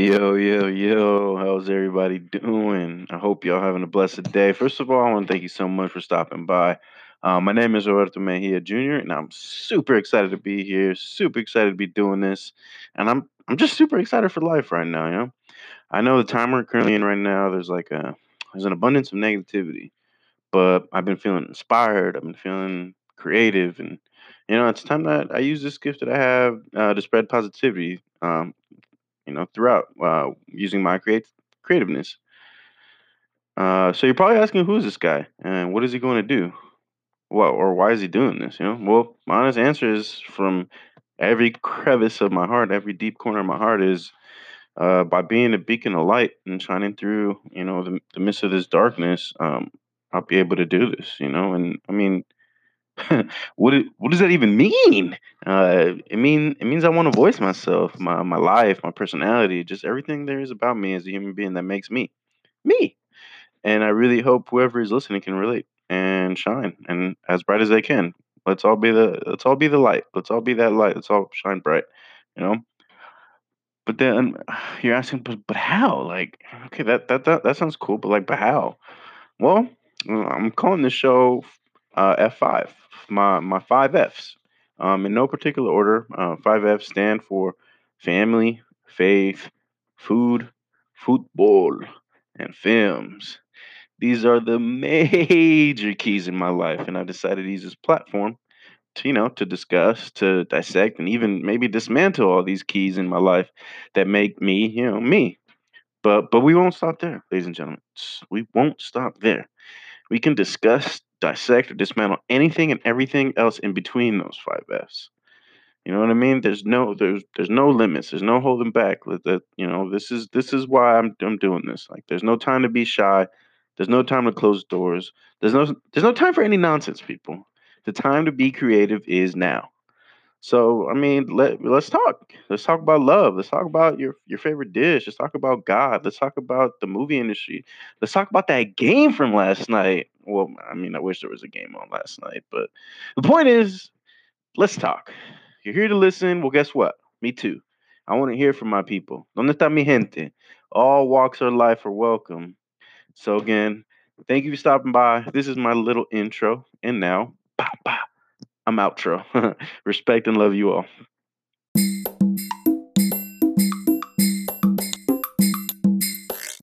Yo, yo, yo, how's everybody doing? I hope y'all having a blessed day. First of all, I want to thank you so much for stopping by. Uh, my name is Roberto Mejia Jr., and I'm super excited to be here, super excited to be doing this, and I'm I'm just super excited for life right now, you know? I know the time we're currently in right now, there's like a there's an abundance of negativity, but I've been feeling inspired, I've been feeling creative, and you know, it's time that I use this gift that I have uh, to spread positivity. Um, you know, throughout uh, using my create creativeness. Uh, so you're probably asking, who is this guy and what is he going to do? Well, or why is he doing this? You know, well, my honest answer is from every crevice of my heart, every deep corner of my heart is uh, by being a beacon of light and shining through, you know, the, the midst of this darkness. Um, I'll be able to do this, you know, and I mean, what what does that even mean? Uh, it mean it means I want to voice myself, my my life, my personality, just everything there is about me as a human being that makes me me. And I really hope whoever is listening can relate and shine and as bright as they can. Let's all be the let's all be the light. Let's all be that light. Let's all shine bright. You know. But then you're asking, but but how? Like, okay, that that that, that sounds cool, but like, but how? Well, I'm calling this show uh, F5, my my five Fs, um, in no particular order. Uh, five Fs stand for family, faith, food, football, and films. These are the major keys in my life, and I decided to use this platform to you know to discuss, to dissect, and even maybe dismantle all these keys in my life that make me you know me. But but we won't stop there, ladies and gentlemen. We won't stop there. We can discuss, dissect, or dismantle anything and everything else in between those five Fs. You know what I mean? There's no there's there's no limits. There's no holding back. That you know this is this is why I'm I'm doing this. Like there's no time to be shy. There's no time to close doors. There's no there's no time for any nonsense, people. The time to be creative is now. So I mean, let let's talk. Let's talk about love. Let's talk about your your favorite dish. Let's talk about God. Let's talk about the movie industry. Let's talk about that game from last night. Well, I mean, I wish there was a game on last night, but the point is, let's talk. You're here to listen. Well, guess what? Me too. I want to hear from my people. ¿Dónde está mi gente? All walks of life are welcome. So again, thank you for stopping by. This is my little intro, and now, bah, bah, I'm outro. Respect and love you all.